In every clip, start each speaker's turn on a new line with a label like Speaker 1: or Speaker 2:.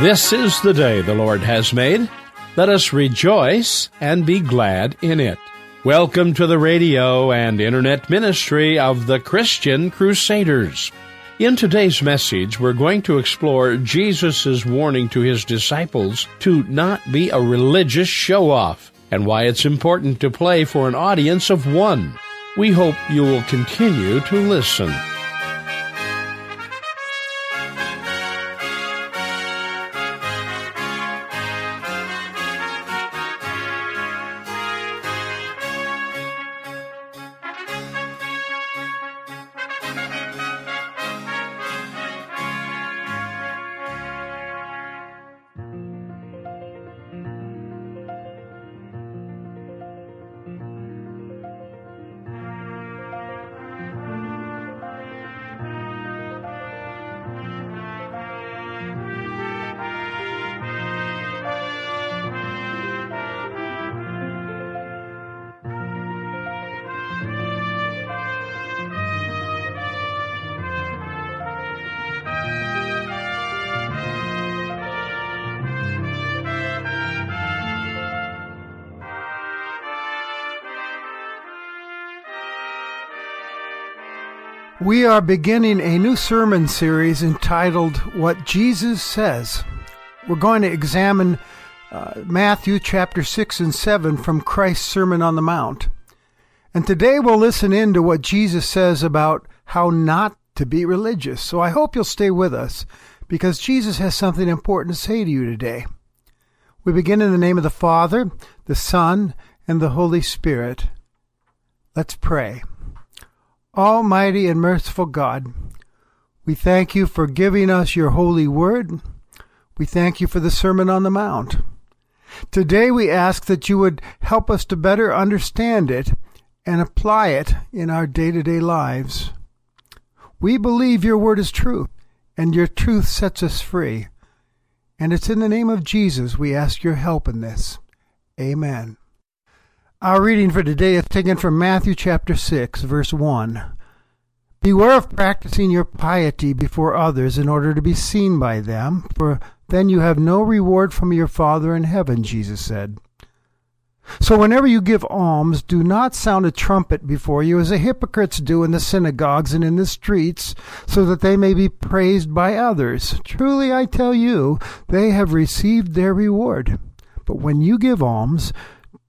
Speaker 1: This is the day the Lord has made. Let us rejoice and be glad in it. Welcome to the radio and internet ministry of the Christian Crusaders. In today's message, we're going to explore Jesus' warning to his disciples to not be a religious show off and why it's important to play for an audience of one. We hope you will continue to listen.
Speaker 2: We are beginning a new sermon series entitled What Jesus Says. We're going to examine uh, Matthew chapter 6 and 7 from Christ's Sermon on the Mount. And today we'll listen in to what Jesus says about how not to be religious. So I hope you'll stay with us because Jesus has something important to say to you today. We begin in the name of the Father, the Son, and the Holy Spirit. Let's pray. Almighty and merciful God, we thank you for giving us your holy word. We thank you for the Sermon on the Mount. Today we ask that you would help us to better understand it and apply it in our day to day lives. We believe your word is true, and your truth sets us free. And it's in the name of Jesus we ask your help in this. Amen. Our reading for today is taken from Matthew chapter 6, verse 1. Beware of practicing your piety before others in order to be seen by them, for then you have no reward from your Father in heaven, Jesus said. So whenever you give alms, do not sound a trumpet before you as the hypocrites do in the synagogues and in the streets, so that they may be praised by others. Truly I tell you, they have received their reward. But when you give alms,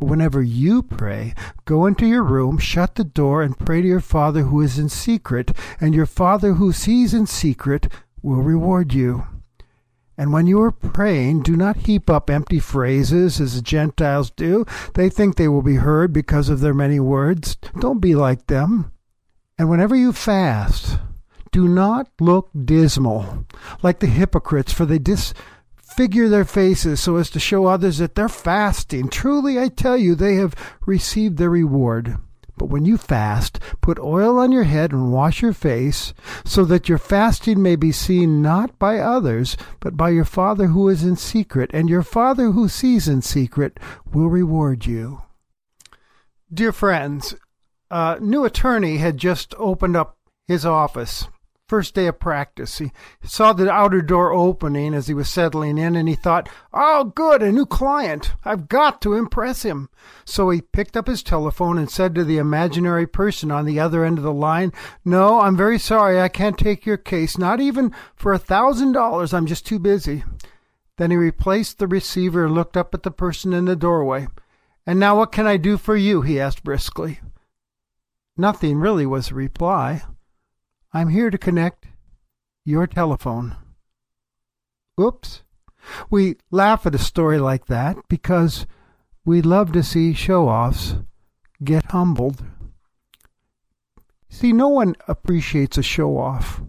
Speaker 2: Whenever you pray, go into your room, shut the door, and pray to your Father who is in secret, and your Father who sees in secret will reward you. And when you are praying, do not heap up empty phrases as the Gentiles do. They think they will be heard because of their many words. Don't be like them. And whenever you fast, do not look dismal like the hypocrites, for they dis disfigure their faces so as to show others that they're fasting. Truly, I tell you, they have received their reward. But when you fast, put oil on your head and wash your face, so that your fasting may be seen not by others, but by your Father who is in secret, and your Father who sees in secret will reward you. Dear friends, a new attorney had just opened up his office first day of practice. He saw the outer door opening as he was settling in, and he thought, Oh, good, a new client. I've got to impress him. So he picked up his telephone and said to the imaginary person on the other end of the line, No, I'm very sorry, I can't take your case, not even for a thousand dollars. I'm just too busy. Then he replaced the receiver and looked up at the person in the doorway. And now what can I do for you? he asked briskly. Nothing really was the reply. I'm here to connect your telephone. Oops. We laugh at a story like that because we love to see show offs get humbled. See, no one appreciates a show off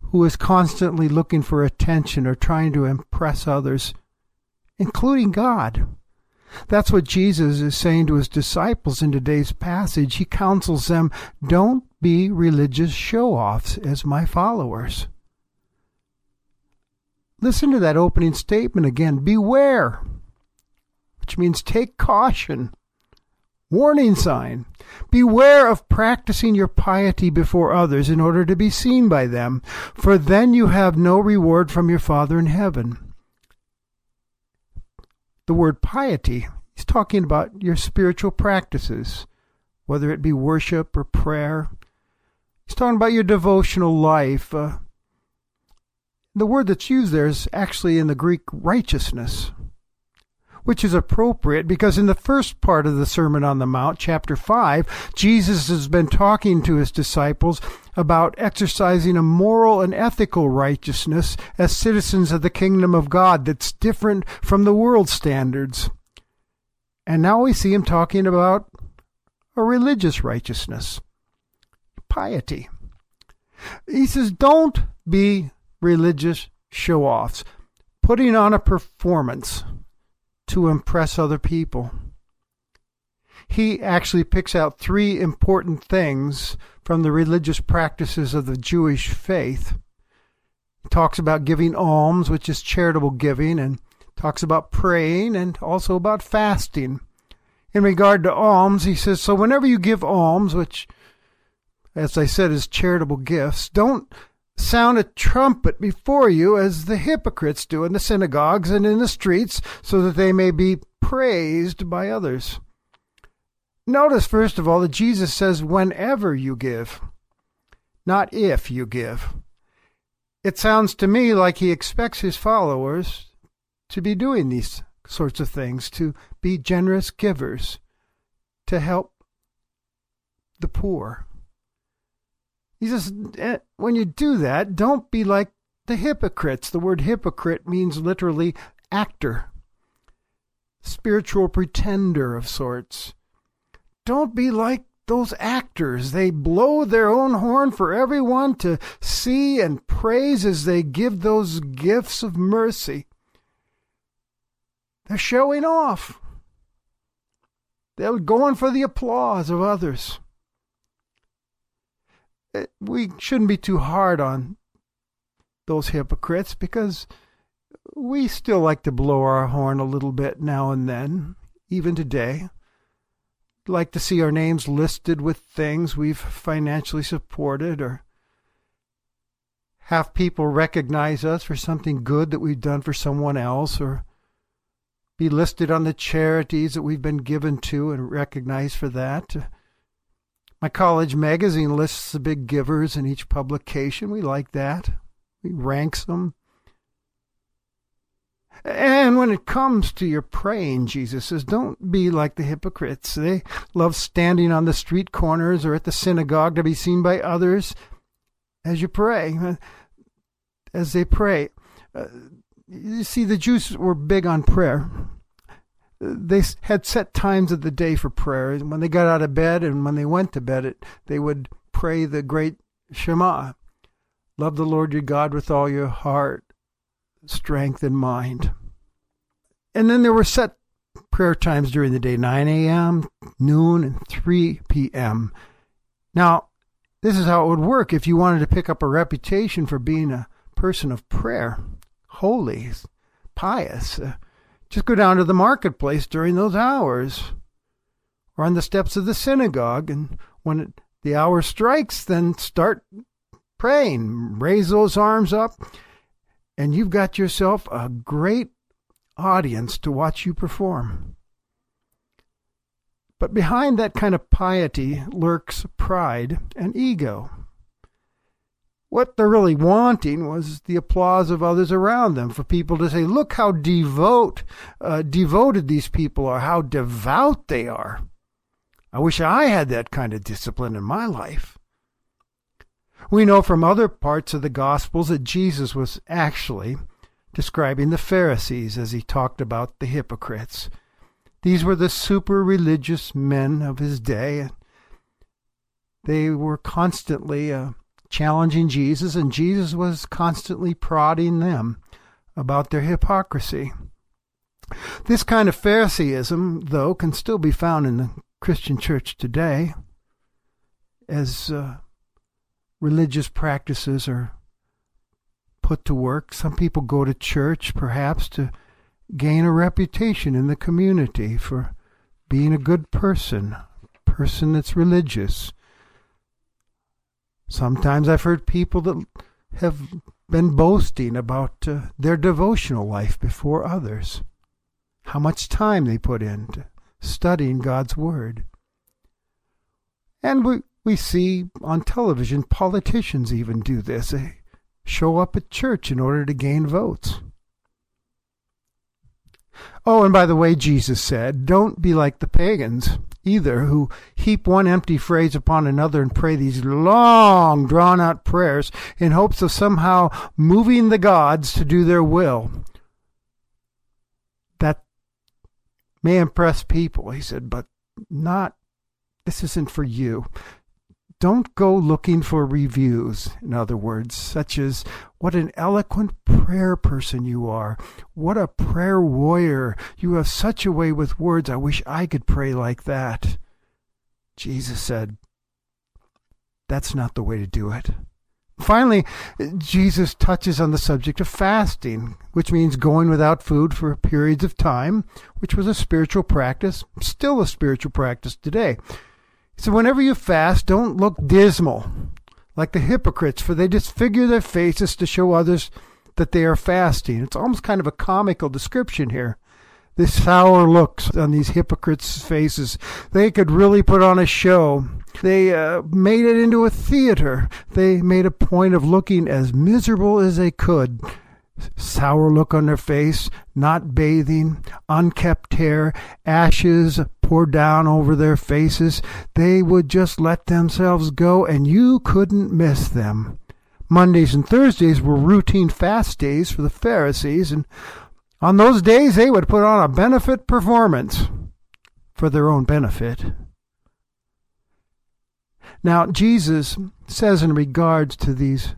Speaker 2: who is constantly looking for attention or trying to impress others, including God. That's what Jesus is saying to his disciples in today's passage. He counsels them, don't be religious show offs as my followers. Listen to that opening statement again. Beware, which means take caution. Warning sign. Beware of practicing your piety before others in order to be seen by them, for then you have no reward from your Father in heaven. The word piety, he's talking about your spiritual practices, whether it be worship or prayer. Talking about your devotional life. Uh, the word that's used there is actually in the Greek righteousness which is appropriate because in the first part of the Sermon on the Mount, chapter 5, Jesus has been talking to his disciples about exercising a moral and ethical righteousness as citizens of the kingdom of God that's different from the world standards. And now we see him talking about a religious righteousness, piety. He says, don't be religious show offs, putting on a performance to impress other people. He actually picks out three important things from the religious practices of the Jewish faith. He talks about giving alms, which is charitable giving, and talks about praying and also about fasting. In regard to alms, he says, so whenever you give alms, which, as I said, as charitable gifts, don't sound a trumpet before you as the hypocrites do in the synagogues and in the streets, so that they may be praised by others. Notice, first of all, that Jesus says, whenever you give, not if you give. It sounds to me like he expects his followers to be doing these sorts of things, to be generous givers, to help the poor. He says, eh, when you do that, don't be like the hypocrites. The word hypocrite means literally actor, spiritual pretender of sorts. Don't be like those actors. They blow their own horn for everyone to see and praise as they give those gifts of mercy. They're showing off. They're going for the applause of others Uh, we shouldn't be too hard on those hypocrites because we still like to blow our horn a little bit now and then, even today. Like to see our names listed with things we've financially supported or have people recognize us for something good that we've done for someone else or be listed on the charities that we've been given to and recognized for that. My college magazine lists the big givers in each publication. We like that. We ranks them. And when it comes to your praying, Jesus says, don't be like the hypocrites. They love standing on the street corners or at the synagogue to be seen by others as you pray, as they pray. Uh, you see, the Jews were big on prayer they had set times of the day for prayer. When they got out of bed and when they went to bed, it, they would pray the great Shema. Love the Lord your God with all your heart, strength, and mind. And then there were set prayer times during the day 9 a.m., noon, and 3 p.m. Now, this is how it would work if you wanted to pick up a reputation for being a person of prayer, holy, pious. Uh, just go down to the marketplace during those hours or on the steps of the synagogue. And when it, the hour strikes, then start praying. Raise those arms up, and you've got yourself a great audience to watch you perform. But behind that kind of piety lurks pride and ego. What they're really wanting was the applause of others around them, for people to say, look how devote, uh, devoted these people are, how devout they are. I wish I had that kind of discipline in my life. We know from other parts of the Gospels that Jesus was actually describing the Pharisees as he talked about the hypocrites. These were the super religious men of his day. They were constantly uh, challenging Jesus, and Jesus was constantly prodding them about their hypocrisy. This kind of Phariseeism, though, can still be found in the Christian church today as uh, religious practices are put to work. Some people go to church perhaps to gain a reputation in the community for being a good person, person that's religious. Sometimes I've heard people that have been boasting about uh, their devotional life before others, how much time they put into studying God's Word. And we, we see on television politicians even do this. They show up at church in order to gain votes. Oh, and by the way, Jesus said, don't be like the pagans either, who heap one empty phrase upon another and pray these long, drawn out prayers in hopes of somehow moving the gods to do their will. That may impress people, he said, but not, this isn't for you. Don't go looking for reviews, in other words, such as, what an eloquent prayer person you are. What a prayer warrior. You have such a way with words. I wish I could pray like that. Jesus said, that's not the way to do it. Finally, Jesus touches on the subject of fasting, which means going without food for periods of time, which was a spiritual practice, still a spiritual practice today. So whenever you fast, don't look dismal like the hypocrites, for they disfigure their faces to show others that they are fasting. It's almost kind of a comical description here. This sour looks on these hypocrites' faces. They could really put on a show. They uh, made it into a theater. They made a point of looking as miserable as they could sour look on their face, not bathing, unkept hair, ashes poured down over their faces. They would just let themselves go, and you couldn't miss them. Mondays and Thursdays were routine fast days for the Pharisees, and on those days they would put on a benefit performance for their own benefit. Now, Jesus says in regards to these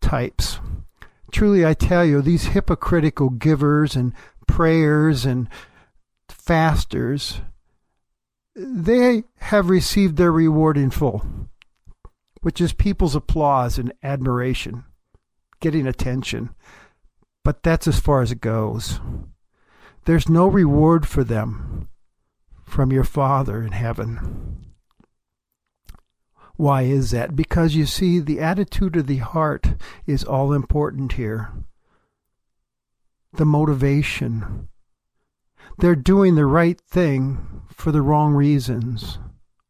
Speaker 2: types, Truly I tell you, these hypocritical givers and prayers and fasters, they have received their reward in full, which is people's applause and admiration, getting attention. But that's as far as it goes. There's no reward for them from your Father in heaven. Why is that? Because you see, the attitude of the heart is all important here. The motivation. They're doing the right thing for the wrong reasons,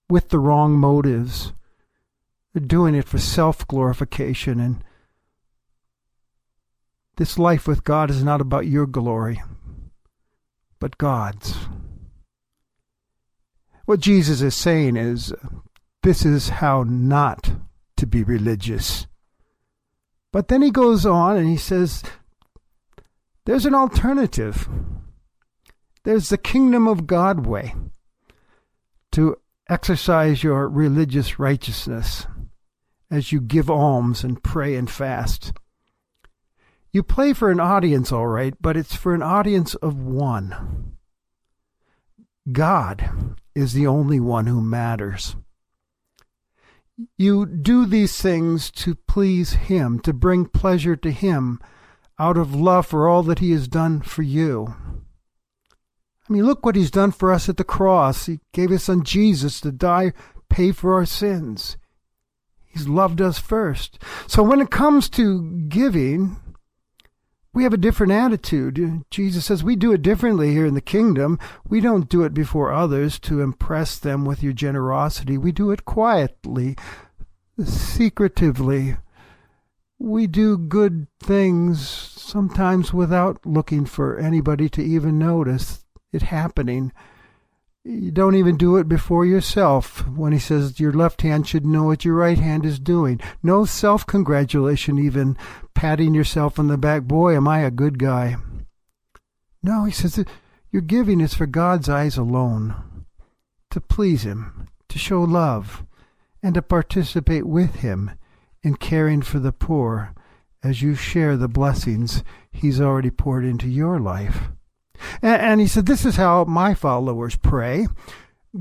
Speaker 2: with the wrong motives. They're doing it for self glorification. And this life with God is not about your glory, but God's. What Jesus is saying is this is how not to be religious. But then he goes on and he says, there's an alternative. There's the kingdom of God way to exercise your religious righteousness as you give alms and pray and fast. You play for an audience, all right, but it's for an audience of one. God is the only one who matters. You do these things to please Him, to bring pleasure to Him out of love for all that He has done for you. I mean, look what He's done for us at the cross. He gave His Son Jesus to die, pay for our sins. He's loved us first. So when it comes to giving, we have a different attitude. Jesus says we do it differently here in the kingdom. We don't do it before others to impress them with your generosity. We do it quietly, secretively. We do good things sometimes without looking for anybody to even notice it happening. You don't even do it before yourself when he says your left hand should know what your right hand is doing. No self congratulation, even patting yourself on the back. Boy, am I a good guy. No, he says your giving is for God's eyes alone, to please Him, to show love, and to participate with Him in caring for the poor as you share the blessings He's already poured into your life. And, he said, This is how my followers pray.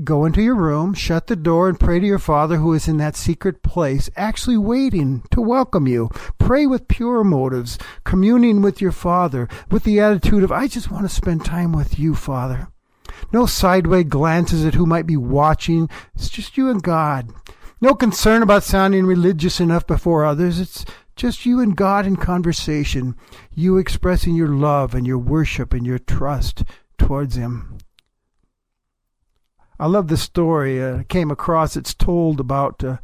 Speaker 2: Go into your room, shut the door, and pray to your Father who is in that secret place, actually waiting to welcome you. Pray with pure motives, communing with your Father, with the attitude of, I just want to spend time with you, Father. No sideway glances at who might be watching. It's just you and God. No concern about sounding religious enough before others. It's just you and God in conversation, you expressing your love and your worship and your trust towards Him. I love the story uh, I came across. It's told about uh,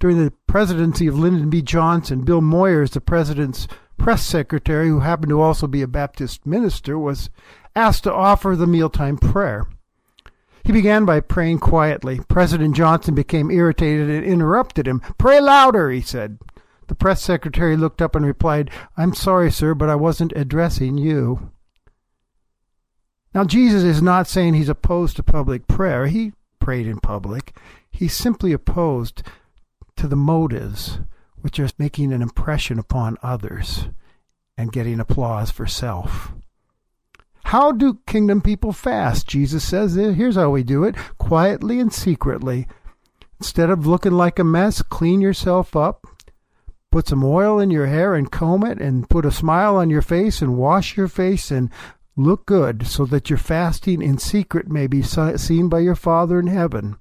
Speaker 2: during the presidency of Lyndon B. Johnson. Bill Moyers, the president's press secretary, who happened to also be a Baptist minister, was asked to offer the mealtime prayer. He began by praying quietly. President Johnson became irritated and interrupted him. Pray louder, he said. The press secretary looked up and replied, I'm sorry, sir, but I wasn't addressing you. Now, Jesus is not saying he's opposed to public prayer. He prayed in public. He's simply opposed to the motives which are making an impression upon others and getting applause for self. How do kingdom people fast? Jesus says, here's how we do it quietly and secretly. Instead of looking like a mess, clean yourself up, put some oil in your hair and comb it, and put a smile on your face and wash your face and look good so that your fasting in secret may be seen by your Father in heaven.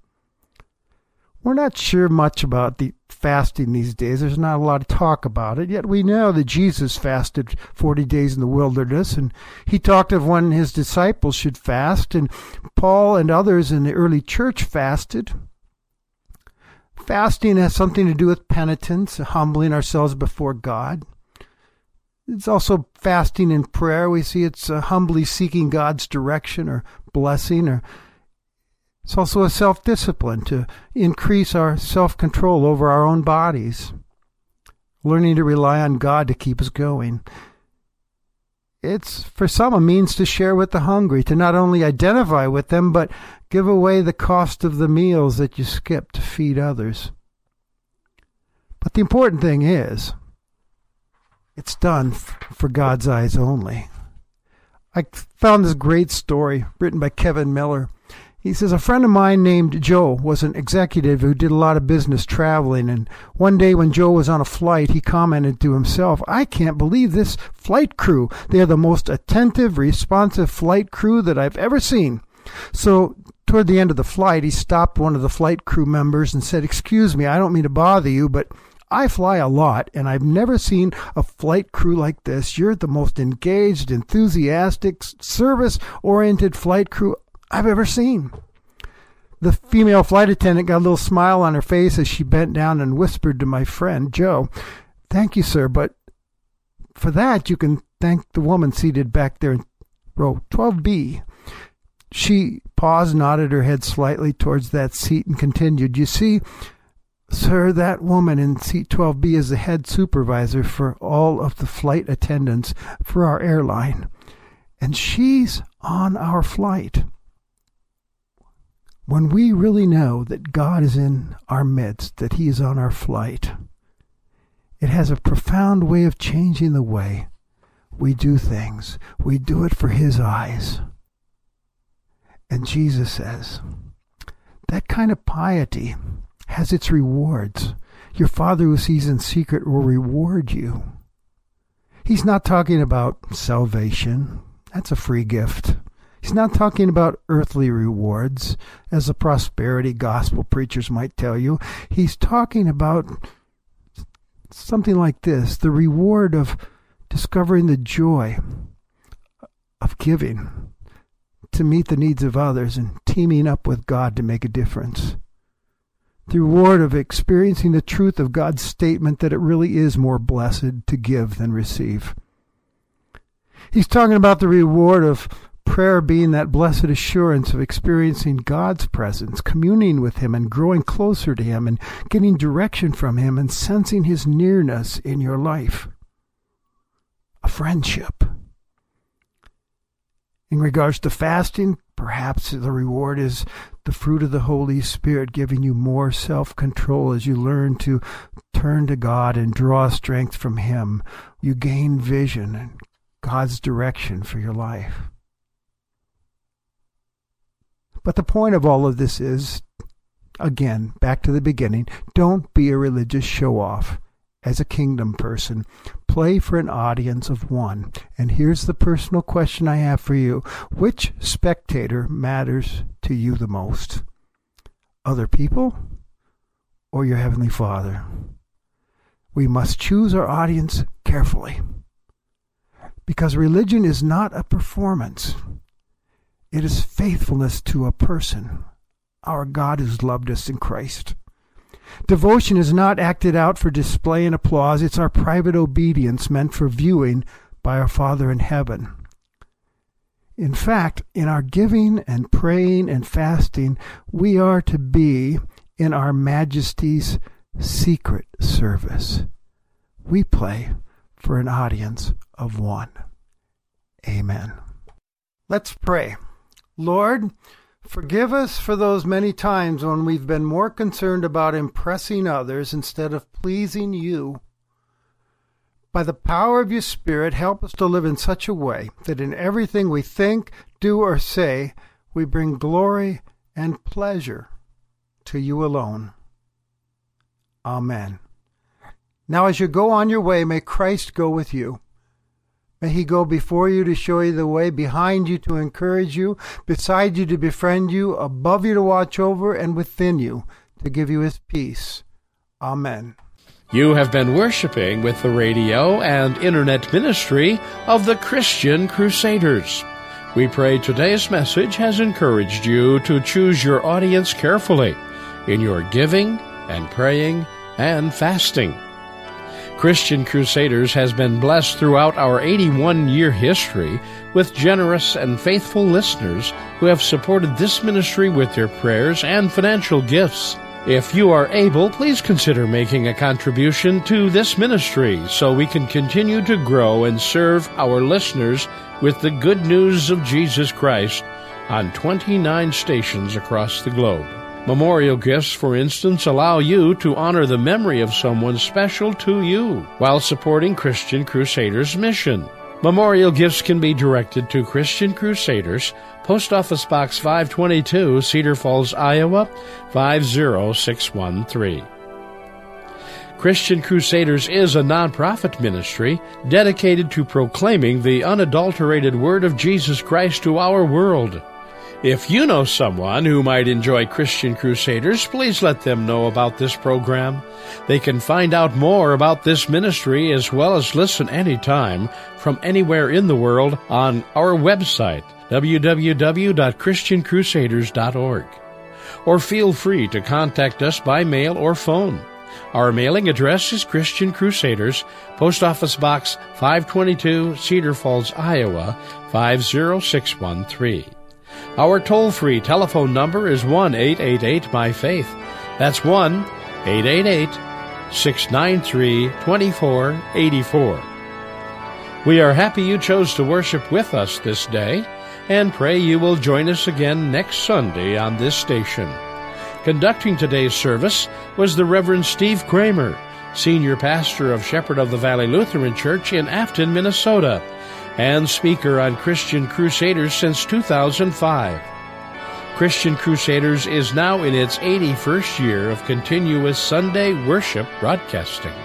Speaker 2: We're not sure much about the fasting these days. There's not a lot of talk about it, yet we know that Jesus fasted 40 days in the wilderness, and he talked of when his disciples should fast, and Paul and others in the early church fasted. Fasting has something to do with penitence, humbling ourselves before God. It's also fasting in prayer. We see it's uh, humbly seeking God's direction or blessing or it's also a self discipline to increase our self control over our own bodies, learning to rely on God to keep us going. It's for some a means to share with the hungry, to not only identify with them, but give away the cost of the meals that you skip to feed others. But the important thing is, it's done for God's eyes only. I found this great story written by Kevin Miller he says, A friend of mine named Joe was an executive who did a lot of business traveling. And one day when Joe was on a flight, he commented to himself, I can't believe this flight crew. They are the most attentive, responsive flight crew that I've ever seen. So toward the end of the flight, he stopped one of the flight crew members and said, Excuse me, I don't mean to bother you, but I fly a lot and I've never seen a flight crew like this. You're the most engaged, enthusiastic, service oriented flight crew I've ever seen. The female flight attendant got a little smile on her face as she bent down and whispered to my friend, Joe, Thank you, sir, but for that you can thank the woman seated back there in row 12B. She paused, nodded her head slightly towards that seat, and continued, You see, sir, that woman in seat 12B is the head supervisor for all of the flight attendants for our airline, and she's on our flight. When we really know that God is in our midst, that He is on our flight, it has a profound way of changing the way we do things. We do it for His eyes. And Jesus says, that kind of piety has its rewards. Your Father who sees in secret will reward you. He's not talking about salvation. That's a free gift. He's not talking about earthly rewards, as the prosperity gospel preachers might tell you. He's talking about something like this the reward of discovering the joy of giving to meet the needs of others and teaming up with God to make a difference. The reward of experiencing the truth of God's statement that it really is more blessed to give than receive. He's talking about the reward of prayer being that blessed assurance of experiencing God's presence, communing with Him and growing closer to Him and getting direction from Him and sensing His nearness in your life. A friendship. In regards to fasting, perhaps the reward is the fruit of the Holy Spirit giving you more self control as you learn to turn to God and draw strength from Him. You gain vision and God's direction for your life. But the point of all of this is, again, back to the beginning, don't be a religious show off as a kingdom person. Play for an audience of one. And here's the personal question I have for you Which spectator matters to you the most? Other people or your Heavenly Father? We must choose our audience carefully. Because religion is not a performance, it is faithfulness to a person, our God who's loved us in Christ. Devotion is not acted out for display and applause, it's our private obedience meant for viewing by our Father in heaven. In fact, in our giving and praying and fasting, we are to be in our Majesty's secret service. We play for an audience of one. Amen. Let's pray. Lord, forgive us for those many times when we've been more concerned about impressing others instead of pleasing you. By the power of your Spirit, help us to live in such a way that in everything we think, do, or say, we bring glory and pleasure to you alone. Amen. Now, as you go on your way, may Christ go with you. May he go before you to show you the way, behind you to encourage you, beside you to befriend you, above you to watch over, and within you to give you his peace. Amen.
Speaker 1: You have been worshiping with the radio and internet ministry of the Christian Crusaders. We pray today's message has encouraged you to choose your audience carefully in your giving and praying and fasting. Christian Crusaders has been blessed throughout our 81 year history with generous and faithful listeners who have supported this ministry with their prayers and financial gifts. If you are able, please consider making a contribution to this ministry so we can continue to grow and serve our listeners with the good news of Jesus Christ on 29 stations across the globe. Memorial gifts, for instance, allow you to honor the memory of someone special to you while supporting Christian Crusaders' mission. Memorial gifts can be directed to Christian Crusaders, Post Office Box 522, Cedar Falls, Iowa 50613. Christian Crusaders is a nonprofit ministry dedicated to proclaiming the unadulterated Word of Jesus Christ to our world. If you know someone who might enjoy Christian Crusaders, please let them know about this program. They can find out more about this ministry as well as listen anytime from anywhere in the world on our website, www.christiancrusaders.org. Or feel free to contact us by mail or phone. Our mailing address is Christian Crusaders, Post Office Box 522, Cedar Falls, Iowa 50613. Our toll free telephone number is 1 888 by Faith. That's 1 888 693 2484. We are happy you chose to worship with us this day and pray you will join us again next Sunday on this station. Conducting today's service was the Reverend Steve Kramer, Senior Pastor of Shepherd of the Valley Lutheran Church in Afton, Minnesota and speaker on Christian Crusaders since 2005. Christian Crusaders is now in its 81st year of continuous Sunday worship broadcasting.